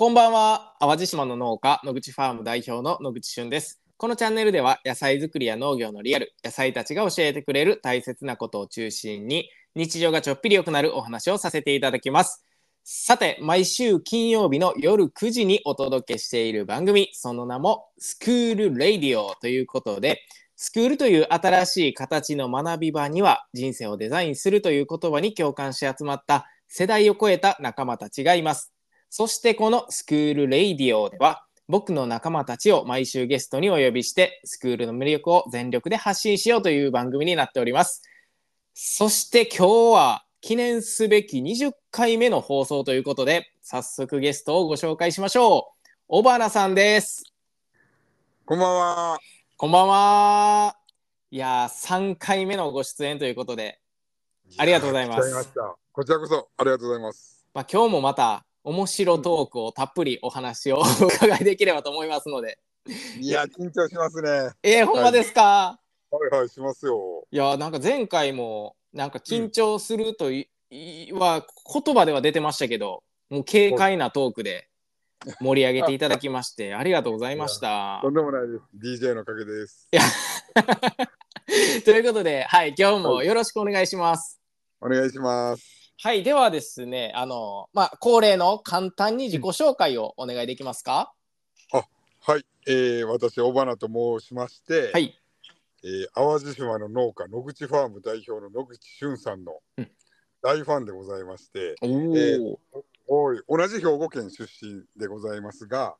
こんばんは。淡路島の農家野口ファーム代表の野口俊です。このチャンネルでは野菜作りや農業のリアル野菜たちが教えてくれる大切なことを中心に日常がちょっぴり良くなるお話をさせていただきます。さて毎週金曜日の夜9時にお届けしている番組その名もスクールレディオということでスクールという新しい形の学び場には人生をデザインするという言葉に共感し集まった世代を超えた仲間たちがいます。そしてこのスクールレイディオでは僕の仲間たちを毎週ゲストにお呼びしてスクールの魅力を全力で発信しようという番組になっております。そして今日は記念すべき20回目の放送ということで早速ゲストをご紹介しましょう。小花さんです。こんばんは。こんばんは。いやー3回目のご出演ということで、ありがとうございますこちらこそありがとうございます。まあ、今日もまた面白トークをたっぷりお話をお伺いできればと思いますので。いや、緊張しますね。はいえー、ほんまですか、はい、しますよ。い、やなんか前回もなんか緊張するとい、いは言葉では出てましたけどもう軽快なトークで盛り上げていただきましてありがとうございましたとん。でもないです。DJ のおかげです。ということで、はい、今日もよろしくお願いします。お願いします。はい、ではですね、あの、まあ、恒例の簡単に自己紹介をお願いできますか？はい、えー、私、小花と申しまして、はい、えー淡路島の農家、野口ファーム代表の野口俊さんのうん。大ファンでございまして、おお、えーおい同じ兵庫県出身でございますが、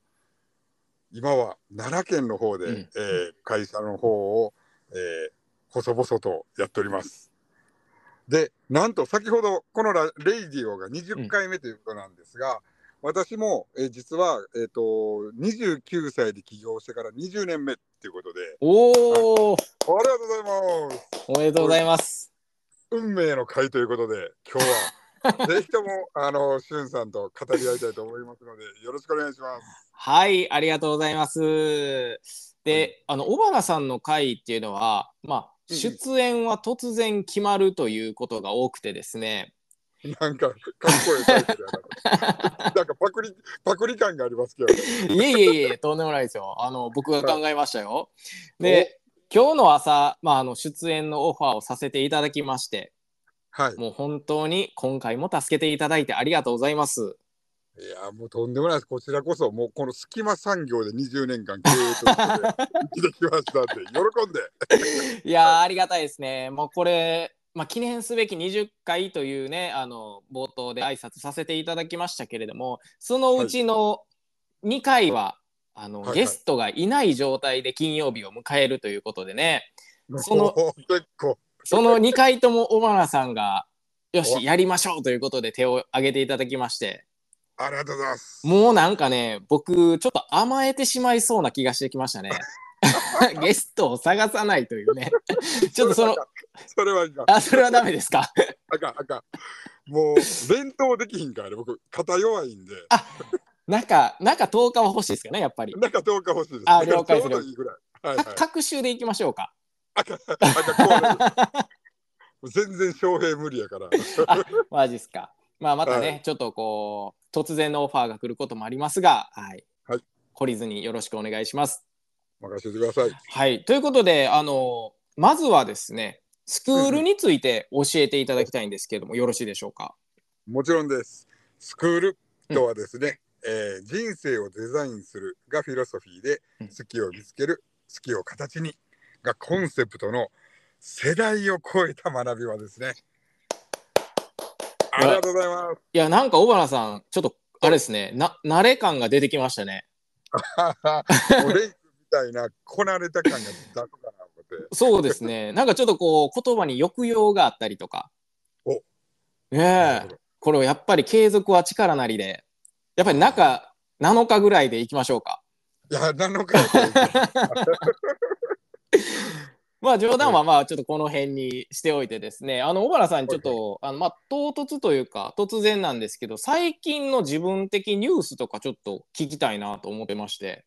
今は奈良県の方で、うん。えー会社の方を、えー細々とやっております。で、なんと先ほどこのラレイディオが20回目ということなんですが、私も、えー実は、えー、と29歳で起業してから20年目っていうことで、おお、ありがとうございます。おめでとうございます。運命の会ということで、今日は ぜひともあのしゅんさんと語り合いたいと思いますので、よろしくお願いします。はい、ありがとうございます。で、あの小原さんの回っていうのは、まあ、うんうん出演は突然決まるということが多くてですね。なんかかっこいいタイトルやな。なんかパクリパクリ感がありますけど、ね。いえいえいえ、とんでもないですよ。あの僕が考えましたよ。で、今日の朝、まあ、あの出演のオファーをさせていただきまして、はい。もう本当に今回も助けていただいてありがとうございます。いやもうとんでもないです。こちらこそもうこの隙間産業で20年間経営ということで生きましたんで喜んで。いやーありがたいですね。もうこれ、まあ、記念すべき20回というねあの冒頭で挨拶させていただきましたけれどもそのうちの2回は、あのはいはいゲストがいない状態で金曜日を迎えるということでねそのその2回とも小原さんが「よおしやりましょう」ということで手を挙げていただきましてありがとうございます。もうなんかね僕ちょっと甘えてしまいそうな気がしてきましたね。ゲストを探さないというね ちょっとそのそれはいかん。あそれはダメですか？あかんあかん。もう弁当できひんからね僕肩弱いんで。中中10日は欲しいですかねやっぱり。なんか10日欲しいです。あ了解ですちょうどいいぐらい。はいはいか。各週でいきましょうか。全然翔平無理やから。マジですか。まあまたね、はいちょっとこう突然のオファーが来ることもありますが、はい。はい懲りずによろしくお願いします。任せてください。はい。ということで、あのまずはですね、スクールについて教えていただきたいんですけれども、よろしいでしょうか？もちろんです。スクールとはですね、えー人生をデザインするがフィロソフィーでうん好きを見つける、好きを形にがコンセプトの世代を超えた学びはですね。ありがとうございます。いや、なんか小原さん、ちょっとあれですね、な慣れ感が出てきましたね。もうレイクみたいなこなれた感が出すかな思って。そうですね。なんかちょっとこう言葉に抑揚があったりとか。おねえ。これをやっぱり継続は力なりで、やっぱり中7日ぐらいでいきましょうか。いや、7日 まあ冗談はまあちょっとこの辺にしておいてですね、あの小原さんにちょっと、あのまあ唐突というか突然なんですけど、最近の自分的ニュースとかちょっと聞きたいなと思ってまして。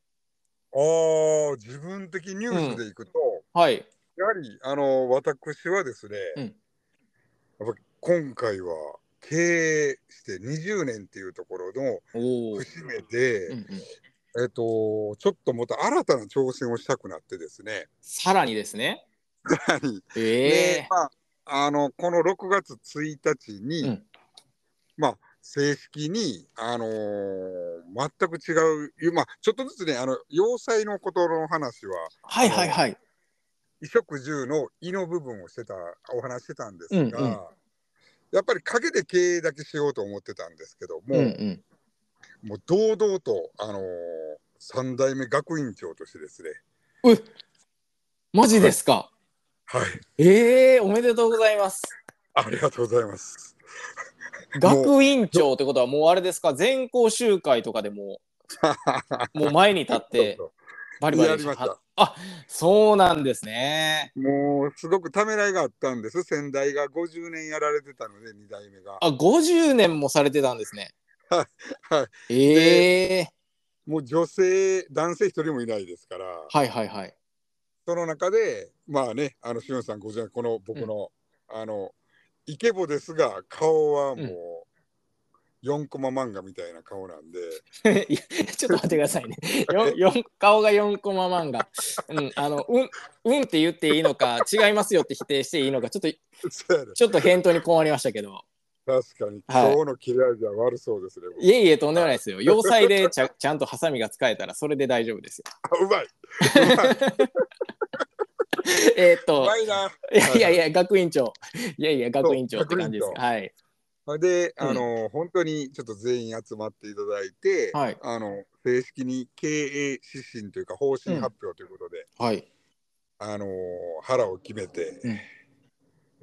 ああ、自分的ニュースでいくと、はい。やはりあの私はですね、うんやっぱ今回は経営して20年っていうところの。節目で、うんうん。えっと、ちょっとまた新たな挑戦をしたくなってですね、さらにですね。さらに、ええでまあ、あのこの6月1日に、うんまあ、正式に、あのー全く違う、まあ、ちょっとずつね、あの要塞のことの話は、はいはいはい。衣食住の胃の部分をしてた、お話してたんですが、うんうんやっぱり陰で経営だけしようと思ってたんですけども、うんうん。もう堂々と、あのー、3代目学院長としてですね、マジですか？はい、ええおめでとうございます。ありがとうございます。学院長ってことはもうあれですか？全校集会とかでも もう前に立ってバリバリやりましたあそうなんですねもうすごくためらいがあったんです。先代が50年やられてたので、2代目が。あ50年もされてたんですねはい、ええ。もう女性、男性一人もいないですから、はいはいはい。その中で、まあね、あの、しおんさんご存知この僕の、あの、イケボですが、顔はもう、4コマ漫画みたいな顔なんで、いやちょっと待ってくださいね。顔が4コマ漫画。うんあのうんうんって言っていいのか違いますよって否定していいのかちょっと ちょっと返答に困りましたけど確かに、はい今日の切れ味は悪そうですね。僕いえいえとんでもないですよ要塞でちゃ ちゃんとハサミが使えたらそれで大丈夫ですよあうまい。うまい。えーっとうまいな。いやいやいや、学院長。いやいや、学院長って感じですはい。で、うんあの、本当にちょっと全員集まっていただいて、はいあの正式に経営指針というか方針発表ということで、はい。あの腹を決めて、うん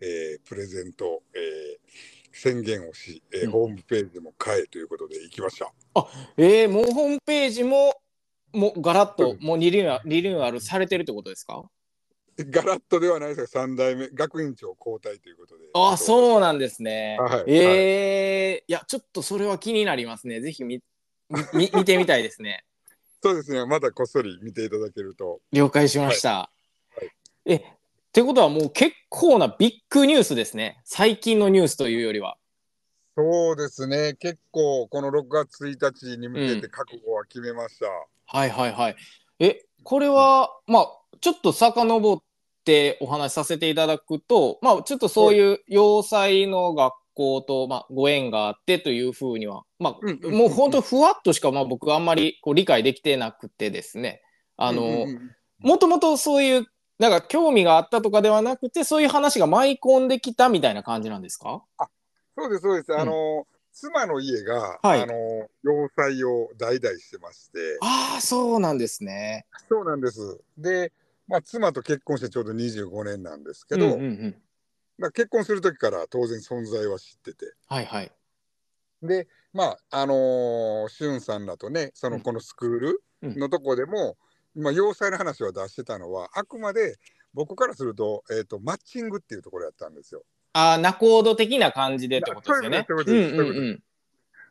えープレゼント、えー宣言をし、えーうんホームページも変えということで行きました。えー、もうホームページも、もうガラッと、うんもうリニューアルリニューアルされてるってことですか？ガラッとではないですが、3代目、学院長交代ということで。あ、うそうなんですね。はいえーいや、ちょっとそれは気になりますね。ぜひ見み 見てみたいですね。そうですね、まだこっそり見ていただけると。了解しました。いえ、ってことはもう結構なビッグニュースですね。最近のニュースというよりは。そうですね、結構この6月1日に向けて覚悟は決めました。はいはいはい。え、これは、まあ、ちょっと遡ってお話しさせていただくと、まあ、ちょっとそういう要塞の学校と、まあ、ご縁があってというふうには、まあ、うんうんもう本当ふわっとしか、まあ、僕あんまりこう理解できてなくてですね、あの、うんうんうんもともとそういう、なんか興味があったとかではなくて、そういう話が舞い込んできたみたいな感じなんですか？そうです、そうです。んあの、妻の家が、はいあの、要塞を代々してまして、ああ、そうなんですね。そうなんです。で、まあ、妻と結婚してちょうど25年なんですけど、うんうんうん。まあ、結婚する時から当然存在は知ってて。はいはい。で、まあ、あのー、しゅんさんだとね、その、うんこのスクールのとこでも、まあ、要塞の話は出してたのは、あくまで僕からすると、えっ、と、マッチングっていうところやったんですよ。ああ、仲人的な感じでってことですよね。そういうこ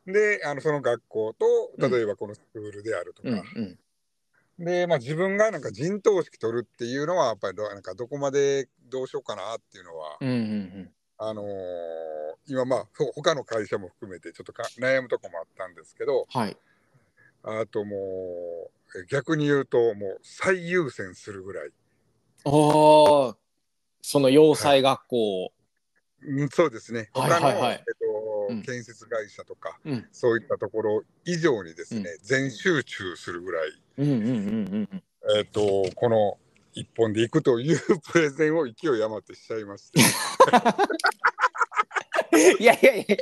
とであの、その学校うん。と、例えばこのスクールであるとか、うんうん。で、まあ、自分がなんか陣頭指揮取るっていうのは、やっぱりどなんかどこまでどうしようかなっていうのは、うんうんあのー今まあほ他の会社も含めてちょっとか悩むとこもあったんですけど。はい。あともうえ逆に言うともう最優先するぐらい、ああ、その要塞学校。うん、そうですね。はい他の、はい。はいえっとうん。建設会社とか、うん。そういったところ以上にですね、全集中するぐらい、うんうんうんうんうん。えっとこの一本でいくというプレゼンを勢い余ってしちゃいまして。いやいやいや、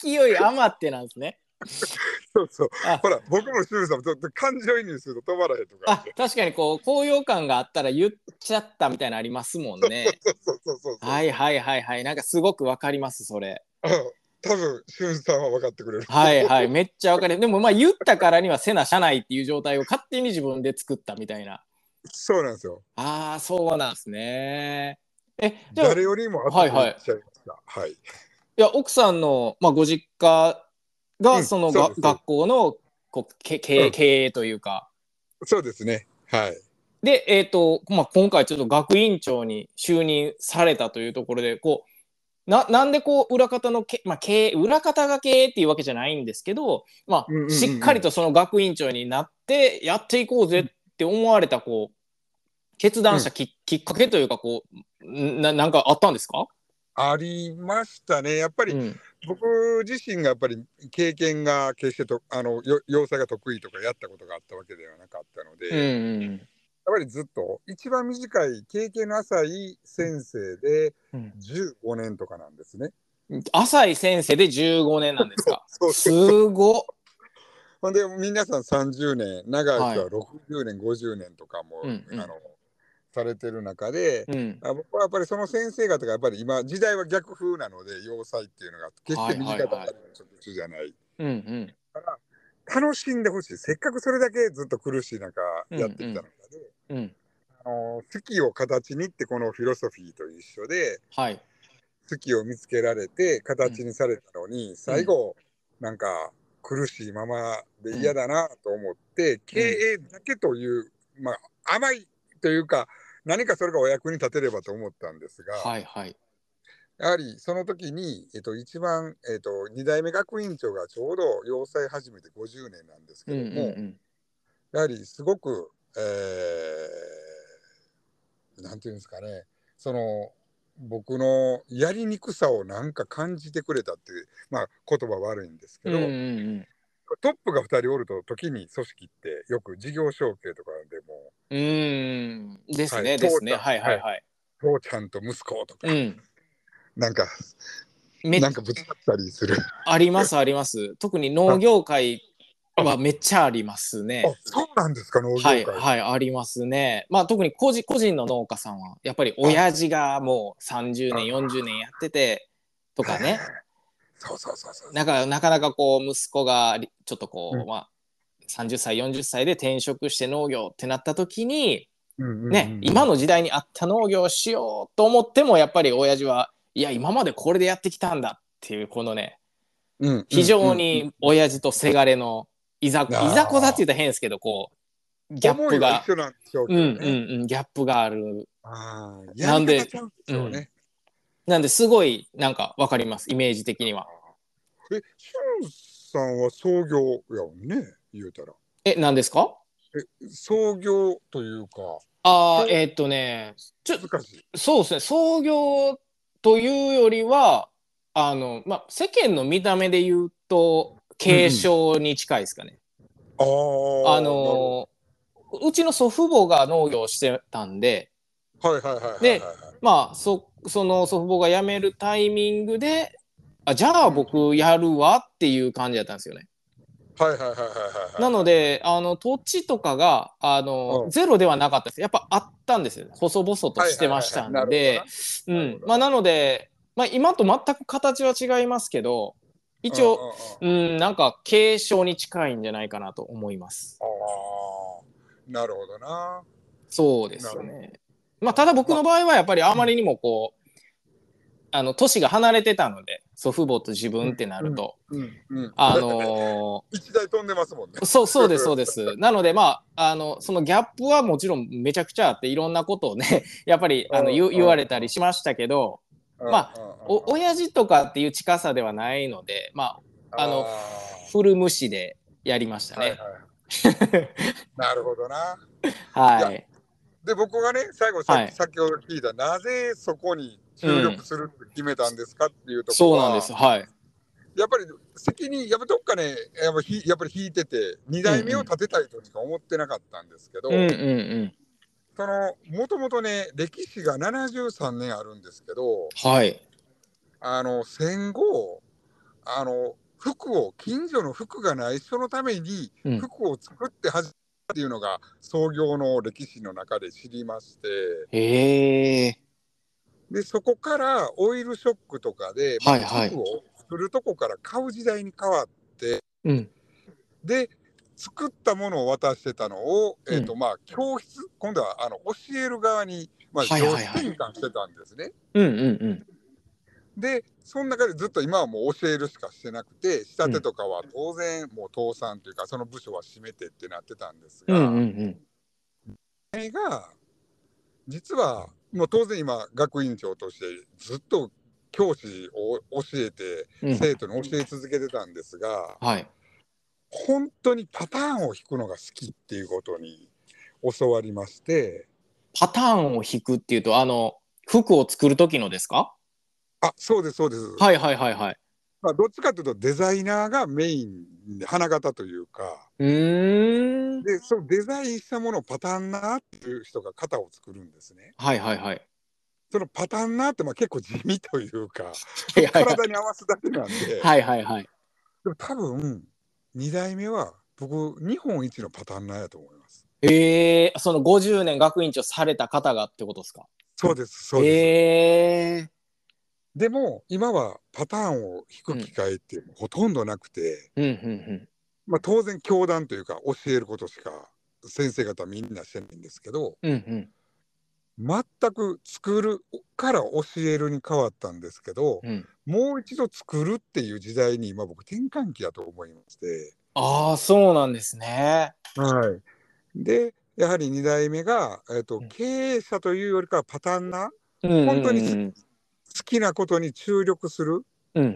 勢い余ってなんですね。そうそうあほら僕もシュウさんもちょっと感情移入すると止まらへんとか確かにこう高揚感があったら言っちゃったみたいなのありますもんね。そうそうそうはいはいはいはい。なんかすごくわかります、それ。うん多分しゅんさんは分かってくれるはいはい。めっちゃわかる。でもまあ言ったからにはせな社内っていう状態を勝手に自分で作ったみたいな。そうなんですよああ、そうなんですね。え、じゃ誰よりも後はいはいに言っちゃいましたはい、や、奥さんの、まあ、ご実家うんがその、が学校のこうけ経うん。営経営というか。そうですね。はい。で、えっ、と、まあ、今回ちょっと学院長に就任されたというところで、こう、ななんでこう裏方のけ、まあ、経営裏方が経営っていうわけじゃないんですけど、まあうんうんうんしっかりとその学院長になってやっていこうぜって思われたこう決断したき,、きっかけというかこうんななんかあったんですか、ありましたね。やっぱりうん。僕自身がやっぱり経験が決してとあのよ洋裁が得意とかやったことがあったわけではなかったので、うんやっうん。ぱりずっと一番短い経験の浅い先生でうん。15年とかなんですね。浅井先生で15年なんですか？すごっ。ほんで皆さん30年長い人はは60年、50年とかも、うんうん。あのされてる中で、うん。あ僕はやっぱりその先生方がやっぱり今時代は逆風なので要塞っていうのが決して右肩上がりの職種じゃない。うんうん。から楽しんでほしい。せっかくそれだけずっと苦しい中やってきた中で、うん。あの好きを形にってこのフィロソフィーと一緒ではい。好きを見つけられて形にされたのに、最後なんか苦しいままで嫌だなと思って、経営だけという、まあ、甘いというか何かそれがお役に立てればと思ったんですが、はいはい。やはりその時に、えっと、一番、えっと、2代目学院長がちょうど要塞始めて50年なんですけうんども、うんうんやはりすごく、えーなんていうんですかね、その僕のやりにくさをなんか感じてくれたっていう、まあ、言葉悪いんですけど、うんうんうんトップが2人おると時に組織ってよく事業承継とかでもうーんですね、はいですね。はいはいはい。父ちゃんと息子とか、うん。なんかめなんかぶつかったりする。ありますあります。特に農業界はめっちゃありますねあ。そうなんですか農業界、はいはいありますね。まあ特に個人個人の農家さんはやっぱり親父がもう30年40年やっててとかね。そうそうそうそう。なんかなかなかこう息子がりちょっとこう、うん。まあ30歳40歳で転職して農業ってなった時にね、今の時代に合った農業をしようと思ってもやっぱり親父はいや今までこれでやってきたんだっていうこのねうん非常に親父とせがれのいざあーいざこざって言ったら変ですけどこうギャップが。うん。うんうんギャップがある。あー。なんでやり方ちゃうん。なんですごいなんかわかりますイメージ的には。え、しゅんさんは創業やもんね、言うたら。え何ですか？え、創業というか、ああえーっとねちょ難しい。そうですね創業というよりはあのまあ世間の見た目で言うと継承に近いですかね、あーあのうちの祖父母が農業をしてたんではいはいはいはいはい。でまあそその祖父母が辞めるタイミングであじゃあ僕やるわっていう感じだったんですよね。はいはいはいはいはい。なのであの土地とかがあの、うんゼロではなかったですやっぱあったんですよ細々としてましたんでなるうんほどまあなので、まあ、今と全く形は違いますけど一応、うんうんうんうん、なんか継承に近いんじゃないかなと思います。ああ、なるほどな。そうですなね。まあ、ただ僕の場合はやっぱりあまりにもこう、あの、年が離れてたので、祖父母と自分ってなると、うんうん。あの一台飛んでますもんねー。そう、そうです、そうです。なので、まあ、あの、そのギャップはもちろんめちゃくちゃあって、いろんなことをね、やっぱり、あの、言うん言われたりしましたけど、まうんうんうんお、親父とかっていう近さではないので、まあ、あのフル無視でやりましたーはいね。はい。なるほどな。はいい。で僕がね最後さ、はい先ほど聞いたなぜそこに注力するって決めたんですかっていうところは、そうなんです。はい。やっぱり責任やっぱどっかねやっぱひやっぱり引いてて2代目を立てたいとしか思ってなかったんですけど、うんうんうん。そのもともとね歴史が73年あるんですけどはい。あの戦後あの服を近所の服がない人のためにうん服を作って始めたっていうのが創業の歴史の中で知りましてへえ。でそこからオイルショックとかで、はいはい服を作るとこから買う時代に変わってうん。で作ったものを渡してたのを、えーとうまあ、教室今度はあの教える側に、まあ、はいはいはい上司転換してたんですね。うんうんうん。でその中でずっと今はもう教えるしかしてなくて仕立てとかは当然もう倒産というかその部署は閉めてってなってたんですが、うんうんうん。が実はもう当然今学院長としてずっと教師を教えてうん生徒に教え続けてたんですが、はい。本当にパターンを引くのが好きっていうことに教わりましてパターンを引くっていうと、あの、服を作る時のですか？あそうですそうです、はいはいはいはい。まあ、どっちかというとデザイナーがメインで花形というかうーん。でそのデザインしたものをパターンナーっていう人が型を作るんですね。はいはいはい。そのパターンナーってまあ結構地味というかは いはいはい体に合わすだけなんで、はいはいはい。でも多分2代目は僕日本一のパターンナーやと思います。えー、その50年学院長された方がってことですか？そうですそうです。えでも今はパターンを引く機会ってほとんどなくて、ー、うんうんまあ、当然教団というか教えることしか先生方みんなしてないんですけどうん。うんうん。全く作るから教えるに変わったんですけどうん、もう一度作るっていう時代に今僕転換期だと思いまして、ああ、そうなんですね。はい、でやはり2代目が、えーとうん経営者というよりかはパターンなうんうんうん本当に好きなことに注力するうんうんう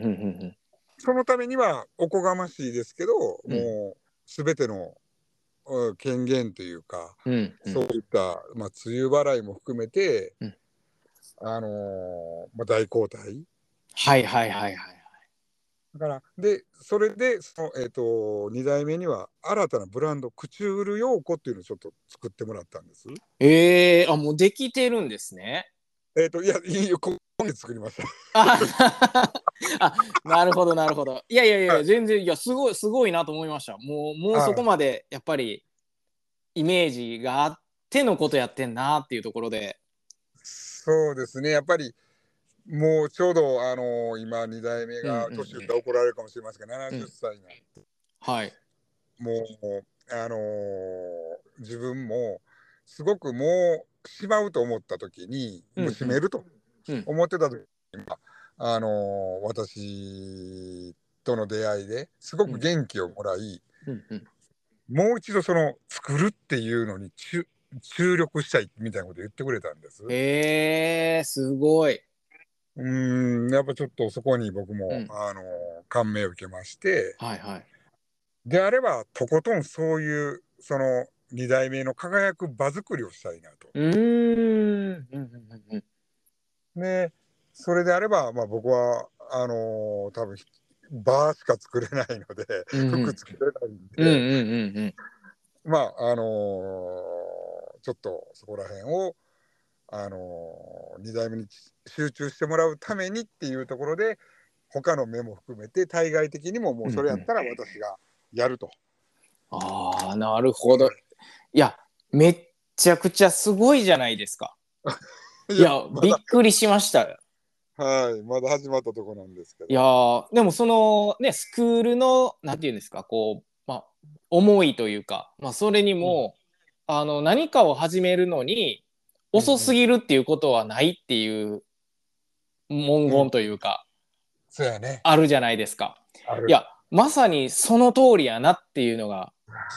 んそのためにはおこがましいですけど、うんもう全てのうん権限というか、うん。うんうんそういった、まあ、梅雨払いも含めて、うんあのーまあ、大交代はいはいはいはい。だからでそれでその、えー、と2代目には新たなブランドクチュール陽子っていうのをちょっと作ってもらったんです。ええー、あ、もうできてるんですね。えっ、といやいいよ今月作りました。ああなるほどなるほど。いやいやいや、はい全然いやすごいすごいなと思いました。もうもうはいそこまでやっぱりイメージがあってのことやってんなっていうところで。そうですねやっぱりもうちょうど、あのー今2代目がうんうんうん年言ったら怒られるかもしれませんが、70歳になって。はい。もう、あのー自分もすごくもうしまうと思った時に、うんうんもう閉めるとうん思ってた時に、まああのー私との出会いですごく元気をもらい、うんうん。もう一度その作るっていうのに注注力したいみたいなこと言ってくれたんです。えー、すごい。うーんやっぱちょっとそこに僕も、うんあのー感銘を受けましてはいはい。であればとことんそういうその2代目の輝く場作りをしたいなと。うーん。うんうんうんうんでそれであれば、まあ、僕はあのー多分バーしか作れないので、うんうん服作れないんで、うんうんうんうん。まああのーちょっとそこら辺を、あのー、2代目に集中してもらうためにっていうところで他の目も含めて対外的にももうそれやったら私がやると。ああ、なるほど。いや、めっちゃくちゃすごいじゃないですか。いや、びっくりしましたよ。はい、まだ始まったところなんですけど。いやーでもそのねスクールのなんていうんですかこうまあ思いというかまあそれにも、あの何かを始めるのに遅すぎるっていうことはないっていう文言というか、そうやね。あるじゃないですか。いやまさにその通りやなっていうのが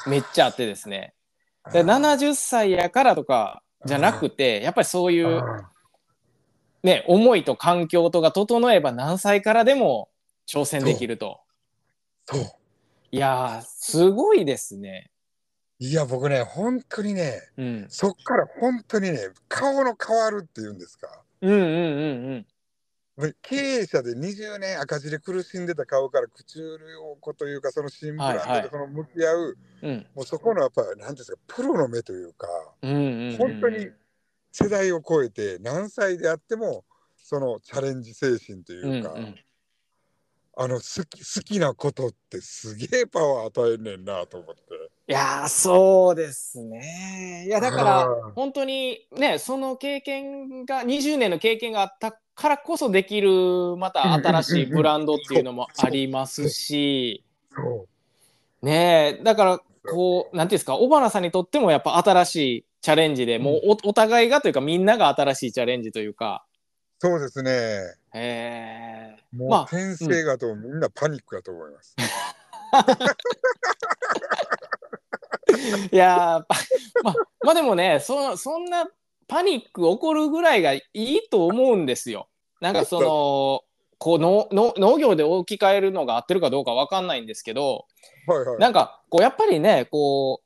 めっちゃあってですね。で70歳やからとかじゃなくてやっぱりそういうあね思いと環境とが整えば何歳からでも挑戦できると。そう。いやーすごいですね。いや、僕ね、本当にね、うん、そっから本当にね、顔の変わるっていうんですか？うんうんうん経営者で20年赤字で苦しんでた顔から口うるようこというか、その新ブランドはいはい。でその向き合う、うん。うんもうそこのやっぱり、なんていうんですか、プロの目というか、うんうんうん本当に世代を超えて何歳であっても、そのチャレンジ精神というか、うんうん。あの好き好きなことってすげえパワー与えんねんなと思って。いやーそうですね。いやだから本当にねその経験が20年の経験があったからこそできるまた新しいブランドっていうのもありますし。ねえだからこうなんていうんですか小原さんにとってもやっぱ新しいチャレンジでもうおお互いがというかみんなが新しいチャレンジというか。そうですね。へえ。もうまあ先生方もみんなパニックだと思います。いやまあまあでもねそそんなパニック起こるぐらいがいいと思うんですよ。なんかそのこうのの農業で置き換えるのが合ってるかどうかわかんないんですけどはいはい。なんかこうやっぱりねこ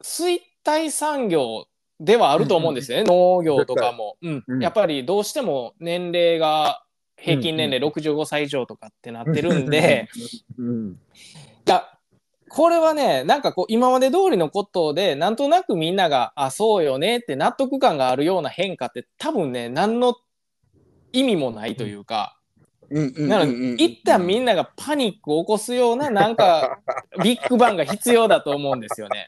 う衰退産業ではあると思うんですよね、農業とかも、うん。うん。やっぱりどうしても年齢が平均年齢65歳以上とかってなってるんで、うん、いやこれはねなんかこう今まで通りのことでなんとなくみんながあそうよねって納得感があるような変化って多分ね何の意味もないというか、うんうんなので一旦みんながパニックを起こすようななんか ビッグバンが必要だと思うんですよね。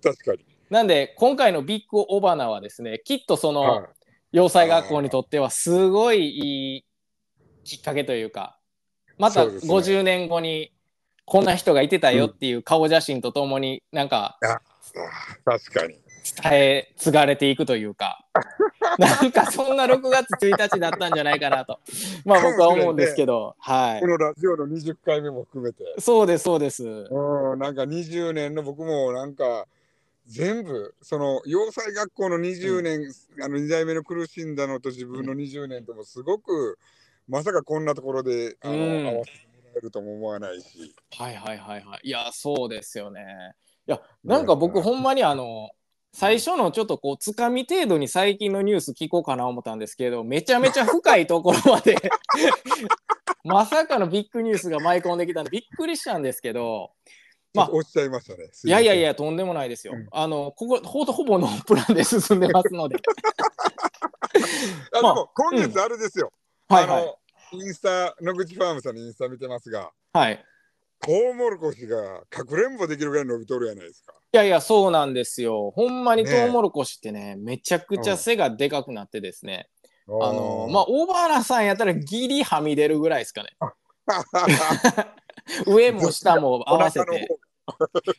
確かに。なんで今回のビッグオバナはですねきっとその、はい洋裁学校にとってはすごいいいきっかけというかまたそうですね50年後にこんな人がいてたよっていう顔写真とともになんか確かに。伝え継がれていくというか。なんかそんな6月1日だったんじゃないかなと。まあ僕は思うんですけど、はい。このラジオの20回目も含めて。そうですそうです。うん、なんか20年の僕もなんか全部その洋裁学校の20年、あの2代目の苦しんだのと自分の20年ともすごくまさかこんなところであの、うん。合わせてるとも思わないし。はいはいはいはい。いやそうですよね。いやなんか僕ほんまにあの最初のちょっとこうつかみ程度に最近のニュース聞こうかな思ったんですけどめちゃめちゃ深いところまで まさかのビッグニュースが舞い込んできたんでびっくりしたんですけどまあちょっと落ちちゃいましたね。すいやいやいややとんでもないですよ、うん。あのここほぼほぼノープランで進んでますので。あでまあも今月あれですよ、はいはい。あのインスタ野口ファームさんのインスタ見てますがはい。トウモロコシがかくれんぼできるぐらい伸びとるやないですか。いやいやそうなんですよ。ほんまにねトウモロコシってねめちゃくちゃ背がでかくなってですね、あのまあ大原さんやったらギリはみ出るぐらいですかね。上も下も合わせて。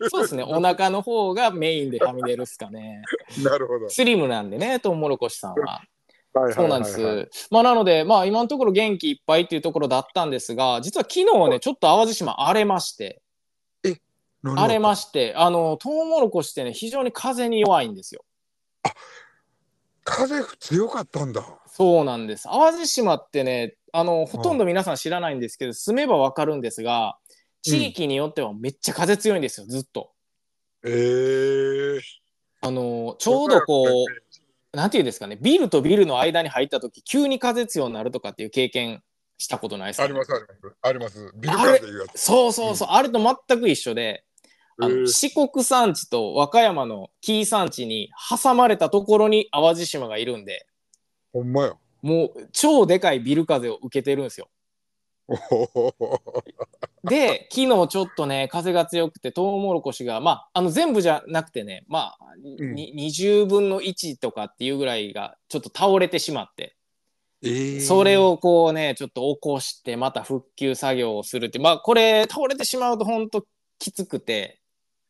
そうですね。お腹の方がメインではみ出るっすかね。なるほど。スリムなんでねトウモロコシさんはそうなんです、まあなのでまあ今のところ元気いっぱいっていうところだったんですが実は昨日ねちょっと淡路島荒れまして。何荒れましてあのトウモロコシってね非常に風に弱いんですよ。風強かったんだ。そうなんです。淡路島ってね、あの、ほとんど皆さん知らないんですけど、住めばわかるんですが、地域によってはめっちゃ風強いんですよ、ずっと。えー、あの、ちょうどこう、なんていうんですかね、ビルとビルの間に入った時、急に風強になるとかっていう経験したことないですか、ありますありますあります。ビル風いうやつ。そうそうそう、あれと全く一緒で、あのえー四国山地と和歌山の紀伊山地に挟まれたところに淡路島がいるんで、ほんまや。もう超でかいビル風を受けてるんですよ。で、昨日ちょっとね、風が強くて、トウモロコシが、まあ、あの全部じゃなくてね、まあ、うん。に20分の1とかっていうぐらいが、ちょっと倒れてしまって、えー。それ、をこうね、ちょっと起こして、また復旧作業をするって、まあ、これ、倒れてしまうと本当きつくて、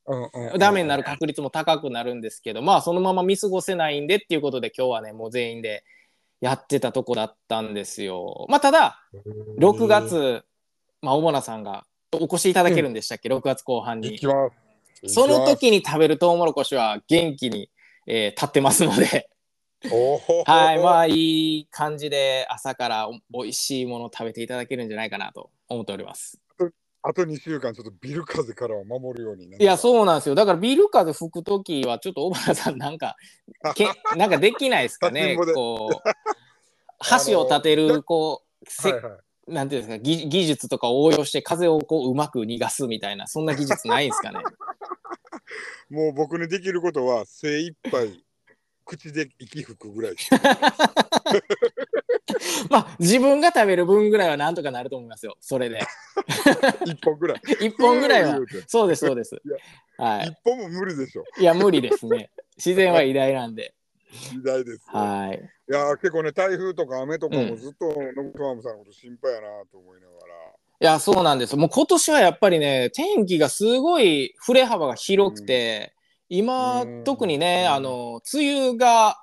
うんうんうん。ダメになる確率も高くなるんですけど、まあ、そのまま見過ごせないんでっていうことで、今日はね、もう全員でやってたとこだったんですよ。まあ、ただ、6月、まあ、小花さんがお越しいただけるんでしたっけ、6月後半に。その時に食べるトウモロコシは元気に、えー立ってますので、はい、まあいい感じで朝からお美味しいものを食べていただけるんじゃないかなと思っております。あと2週間ちょっとビル風からは守るように。いや、そうなんですよ。だからビル風吹く時はちょっと小原さんなんか、けなんかできないですかね。こう、橋を立てる、こう、せはいはい。なんていうんですか技、技術とかを応用して風をこううまく逃がすみたいな、そんな技術ないんですかね。もう僕にできることは精一杯口で息吹くぐらい。まあ、自分が食べる分ぐらいはなんとかなると思いますよ、それで。一本ぐらい。一本ぐらいは。そうですそうです。は一本も無理でしょ。いいや無理ですね。自然は偉大なんで。時代ですよ。はい。いやー結構ね台風とか雨とかうんもずっとノブファームさんのこと心配やなと思いながら。いやそうなんです。もう今年はやっぱりね天気がすごい振れ幅が広くて、今うん。特にねうん。あの梅雨が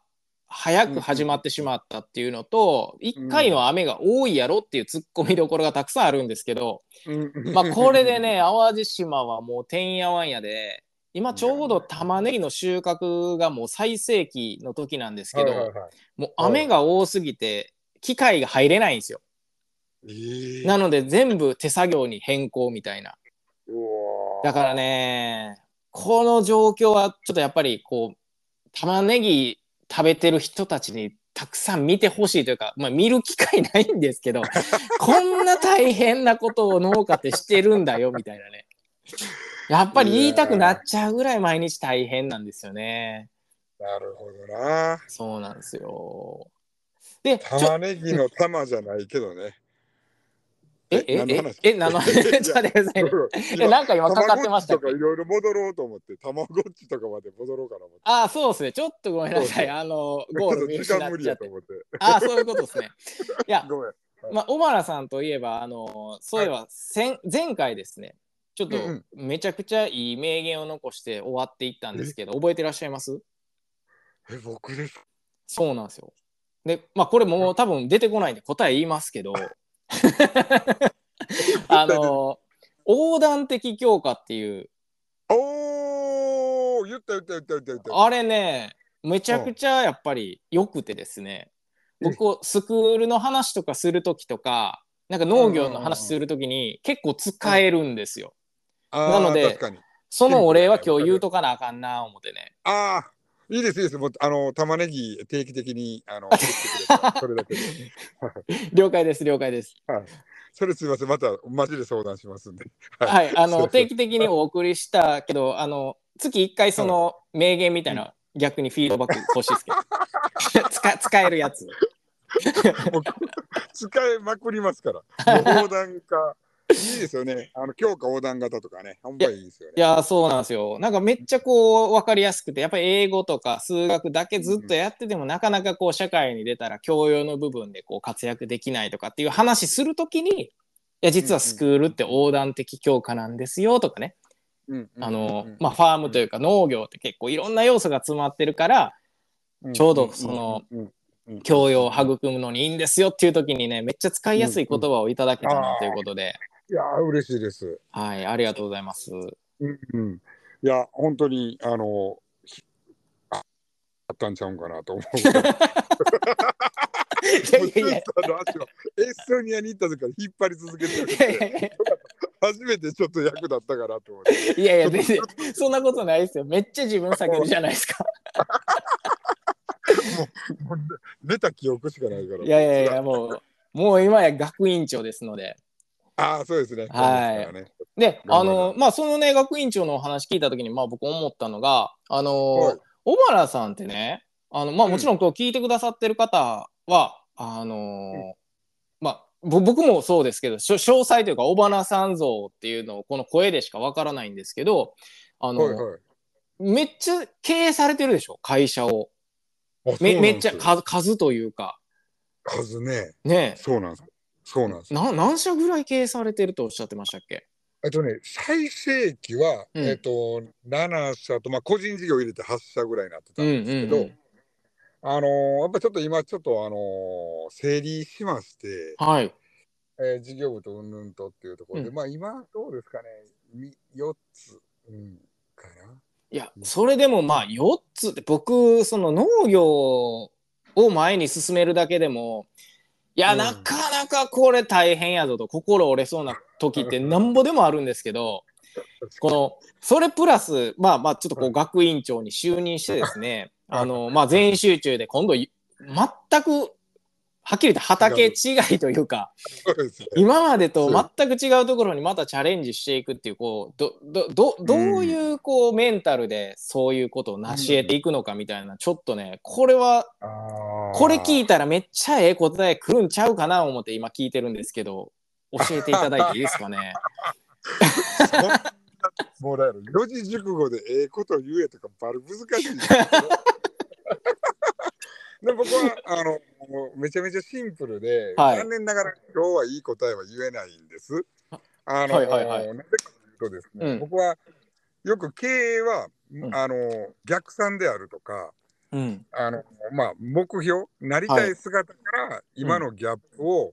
早く始まってしまったっていうのと、一回の雨が多いやろっていうツッコミどころがたくさんあるんですけど、まあこれで。ね 淡路島はもうてんやわんやで今ちょうど玉ねぎの収穫がもう最盛期の時なんですけど、はいはいはいもう雨が多すぎて機械が入れないんですよ。えーなので全部手作業に変更みたいな。だからね、この状況はちょっとやっぱりこう、玉ねぎ食べてる人たちにたくさん見てほしいというか、まあ見る機会ないんですけど、こんな大変なことを農家ってしてるんだよみたいなね。やっぱり言いたくなっちゃうぐらい毎日大変なんですよね。なるほどな。そうなんですよ。で、玉ねぎの玉じゃないけどね。え、え、え何の話、ちょっと待ってくださいね。え、なんか今かかってましたっかいろいろ戻ろうと思って、たまごっちとかまで戻ろうかな思って。あ、そうですね。ちょっとごめんなさい。あの、ゴール見時失っちゃって。やと思って。あ、そういうことですね。いや、ごめん。まあ、小原さんといえば、あの、そういえば、先前回ですね、ちょっとうんめちゃくちゃいい名言を残して終わっていったんですけど、覚えてらっしゃいます？え、僕です。そうなんですよ。で、まあ、これもう多分出てこないんで答え言いますけど、あの、横断的強化っていう、おー言った言った言った言った言った。あれね、めちゃくちゃやっぱり良くてですね、うん僕、スクールの話とかするときとか、なんか農業の話するときに結構使えるんですよ。なので。そのお礼は今日言うとかなあかんな思ってね。ああ、いいですいいです。もうあの玉ねぎ定期的にあの送ってくれ それだけで。了解です、了解です。はい。それすみません。またマジで相談しますんで。はい、あのそうそう定期的にお送りしたけど、あの月1回その名言みたいな、逆にフィードバック欲しいですけど 使使えるやつ。使いまくりますから。もう横断化。いいですよね。あの強化横断型とかね。いいですよね。いやそうなんですよ。なんかめっちゃこう分かりやすくてやっぱり英語とか数学だけずっとやってても、なかなかこう社会に出たら教養の部分でこう活躍できないとかっていう話するときにいや実はスクールって横断的強化なんですよとかね、うんあのうんまあ、ファームというか農業って結構いろんな要素が詰まってるからうんちょうどそのうんうんうん教養を育むのにいいんですよっていう時にねめっちゃ使いやすい言葉をいただけたなということで、いやー嬉しいです。はいありがとうございます。うんうん。いや本当にあのひああったんちゃうんかなと思うエストニアに行った時から引っ張り続けてる初めてちょっと役立ったかなと思って。いやいや全然そんなことないですよめっちゃ自分先じゃないですか。もう寝た記憶しかないから。いやいやいやもうもう今や学院長ですので。ああそうですね。はい。ね。で、あの、まあ、そのね、学院長のお話聞いたときに、まあ、僕思ったのが、あの、はい。小原さんってね、あの、まあ、うん。もちろん、こう、聞いてくださってる方は、あの、まあ、ぼ僕もそうですけど、詳細というか、小原さん像っていうのを、この声でしかわからないんですけど、あの、はいはい。めっちゃ経営されてるでしょ、会社を。あめめっちゃ数数というか、数ね。ね。そうなんです。そうなんです。な何社ぐらい経営されてるとおっしゃってましたっけ？えっとね、最盛期は、うんえっと、7社と、まあ、個人事業入れて8社ぐらいになってたうんんですけど、うんうん。あのーやっぱちょっと今、ちょっと、あのー整理しまして、はい。えー事業部とうんぬんとっていうところで、うんまあ、今、どうですかね、み4つ、うん、かな。いや、それでもまあ4つって僕その農業を前に進めるだけでもいや、うん。なかなかこれ大変やぞと心折れそうな時ってなんぼでもあるんですけど このそれプラスまあまあちょっとこう学院長に就任してですねあのまあ全員集中で今度い全くはっきり言って畑違いというか。今までと全く違うところにまたチャレンジしていくっていうこうどどどどういうこうメンタルでそういうことを成し得ていくのかみたいなちょっとねこれはこれ聞いたらめっちゃええ答え来るんちゃうかな思って今聞いてるんですけど教えていただいていいですかね？もうだから四字熟語でええこと言えとかバル難しいで 僕はあのめちゃめちゃシンプルで、はい。残念ながら今日はいい答えは言えないんです。あの、はいはいはい。なぜかというとですね、うん。僕はよく経営は、ん。あの逆算であるとかうん。あの、まあ、目標なりたい姿から今のギャップを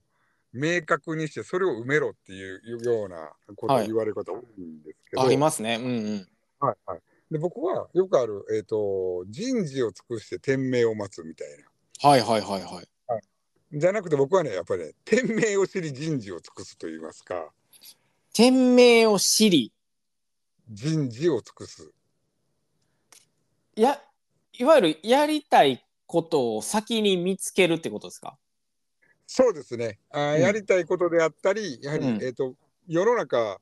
明確にしてそれを埋めろっていうようなこと言われる方多いんですけど、ありますね。うんうん。はいはい、で僕はよくある、えーと、人事を尽くして天命を待つみたいな。はいはいはいはい。じゃなくて僕はねやっぱりね天命を知り人事を尽くすと言いますか。天命を知り、人事を尽くす。や、いわゆるやりたいことを先に見つけるってことですか？そうですねあー、うんやりたいことであったりやはり、うんえー、と世の中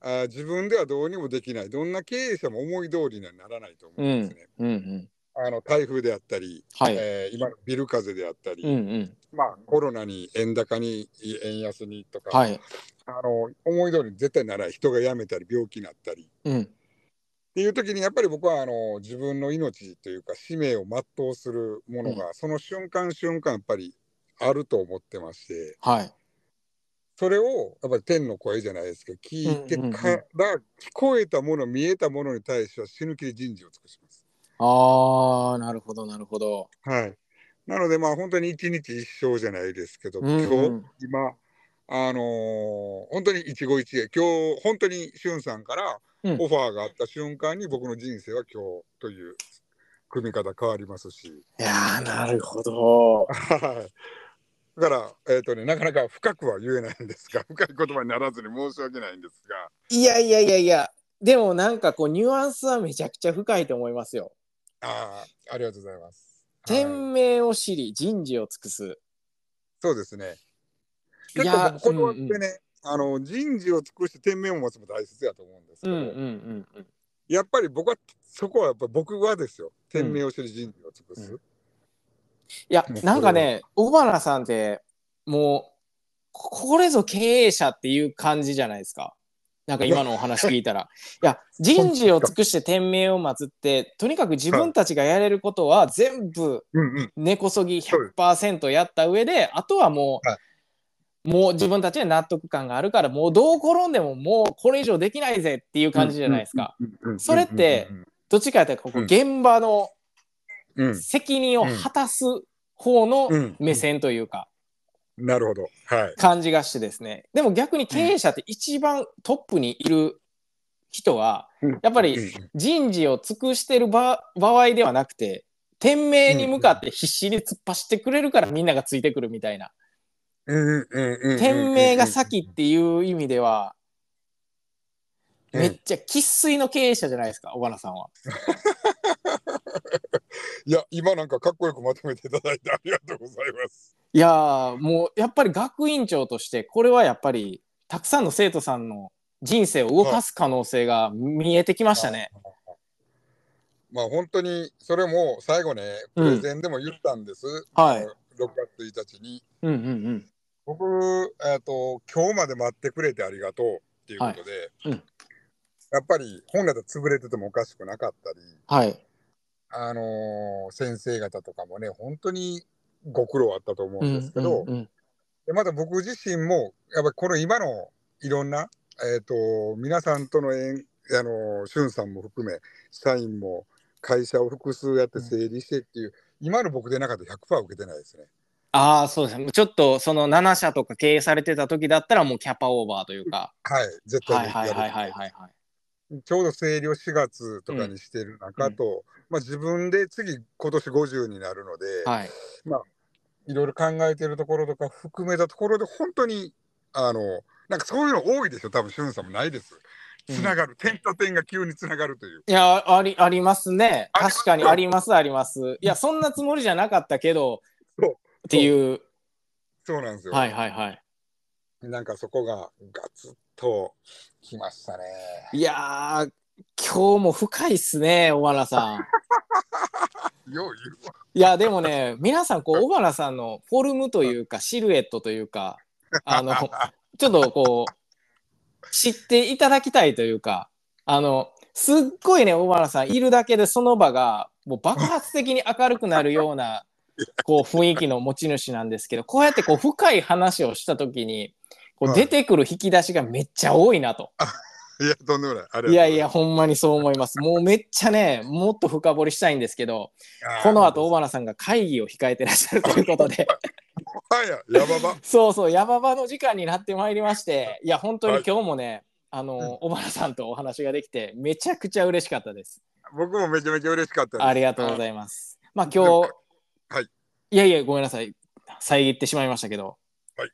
あー自分ではどうにもできないどんな経営者も思い通りにはならないと思うんですね。うんうん。あの台風であったり、はい。えー今のビル風であったり、うんうん。まあ、コロナに円高に円安にとか、はい。あの思い通りに絶対ならない人が辞めたり病気になったりうん。っていう時にやっぱり僕はあの自分の命というか使命を全うするものが、その瞬間瞬間やっぱりあると思ってましてはい。それをやっぱり天の声じゃないですけど聞いてから、聞こえたもの見えたものに対しては死ぬ気で人事を尽くします。ああ、なるほど、なるほど。はい、なのでまあ本当に一日一生じゃないですけど、うんうん今日今あのー本当に一期一会今日本当にしゅんさんからうんオファーがあった瞬間に僕の人生は今日という組み方変わりますし、いやー、なるほど。はいだから、えーとね、なかなか深くは言えないんですが 深い言葉にならずに申し訳ないんですがいやいやいやいや、でもなんかこう、ニュアンスはめちゃくちゃ深いと思いますよ。あーありがとうございます。はい天命を知り、人事を尽くす。そうですねいや結構僕断ってね、あの人事を尽くして天命を持つも大切やと思うんですけど、うんうんうんうん。やっぱり僕はそこはやっぱ僕はですよ天命を知り人事を尽くす、うんいやもう、なんかね、小原さんって、もう、ここれぞ経営者っていう感じじゃないですか。なんか今のお話聞いたら。いや、人事を尽くして天命を待つって、とにかく自分たちがやれることは全部うんうん根こそぎ100%やった上で、あとはもう、はもう自分たちで納得感があるから、もうどう転んでももうこれ以上できないぜっていう感じじゃないですか。それってどっちかというと、ここうん現場のうん。責任を果たす方のうん。目線というか、なるほど。はい。感じがしてですね。でも逆に経営者って一番トップにいる人は、やっぱりうん人事を尽くしてる場場合ではなくて、天命に向かって必死に突っ走ってくれるからみんながついてくるみたいな。うんうんうんうん天命が先っていう意味では、うんめっちゃ生粋の経営者じゃないですか、小原さんは。いや今なんかかっこよくまとめていただいてありがとうございますいやーもうやっぱり学院長としてこれはやっぱりたくさんの生徒さんの人生を動かす可能性が見えてきましたね。まあ本当にそれも最後ねプレゼンでも言ったんです、はい。6月1日にうんうんうん。僕、えー、と今日まで待ってくれてありがとうっていうことで、はいうんやっぱり本来だと潰れててもおかしくなかったり、はい。あのー先生方とかもね本当にご苦労あったと思うんですけど、うんうんうんでまた僕自身もやっぱりこの今のいろんな、えー、と皆さんとの縁あのしゅんさんも含め社員も会社を複数やって整理してっていう、今の僕でなかったら100%受けてないですね。ああ、そうですね。ちょっとその7社とか経営されてた時だったらもうキャパオーバーというか。はい、絶はい対にやるはいはいはいはいはい。ちょうど整理を4月とかにしてる中と、まあ、自分で次今年50になるので、はい。いろいろ考えてるところとか含めたところで本当にあのなんかそういうの多いでしょ多分しゅんさんもないです。つながる、点と点が急につながるという。いや、あり、ありますね。確かにありますあります。いや、そんなつもりじゃなかったけど、っていう。そうなんですよ。はいはいはい。なんかそこがガツッときましたね。いやー、今日も深いっすね、小原さん。よう言うわ。いや、でもね、皆さん、こう、小原さんのフォルムというか、シルエットというか、あの、ちょっとこう、知っていただきたいというか、あの、すっごいね、小原さんいるだけでその場が、もう爆発的に明るくなるような、こう、雰囲気の持ち主なんですけど、こうやってこう、深い話をしたときに、こうはい出てくる引き出しがめっちゃ多いなと。いや、とんでもない。いやいや、ほんまにそう思います。もうめっちゃね、もっと深掘りしたいんですけど、この後、小原さんが会議を控えてらっしゃるということで、はいや、やばば。そうそう、山場の時間になってまいりまして、いや、本当にはい今日もね、あの、うん小原さんとお話ができて、めちゃくちゃ嬉しかったです。僕もめちゃめちゃ嬉しかったです。ありがとうごいざいます。まあ今日、はい。いやいや、ごめんなさい。遮ってしまいましたけど、はい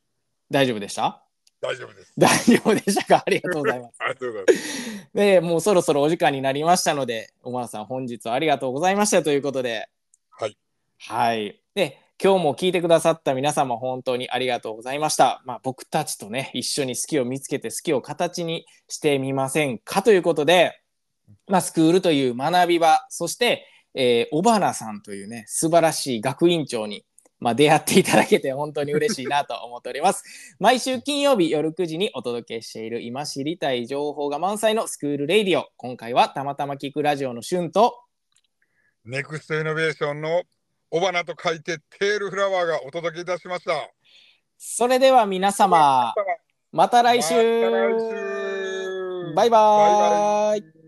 大丈夫でした？大丈夫です。大丈夫でしたか？ありがとうございます。ありがとうございます。で、もうそろそろお時間になりましたので、小原さん、本日はありがとうございましたということで、はい。はい。で、今日も聞いてくださった皆様、本当にありがとうございました。まあ、僕たちとね、一緒に好きを見つけて、好きを形にしてみませんかということで、まあ、 S⭐︎KOOL という学び場、そして、えー、尾花さんというね、素晴らしい学院長に、まあ、出会っていただけて本当に嬉しいなと思っております。毎週金曜日夜9時にお届けしている今知りたい情報が満載の S⭐︎KOOL RADIO。今回はたまたま聞くラジオの旬と、ネクストイノベーションの尾花と書いてテールフラワーがお届けいたしました。それでは皆様、また来週また来週バイバーイバイバイ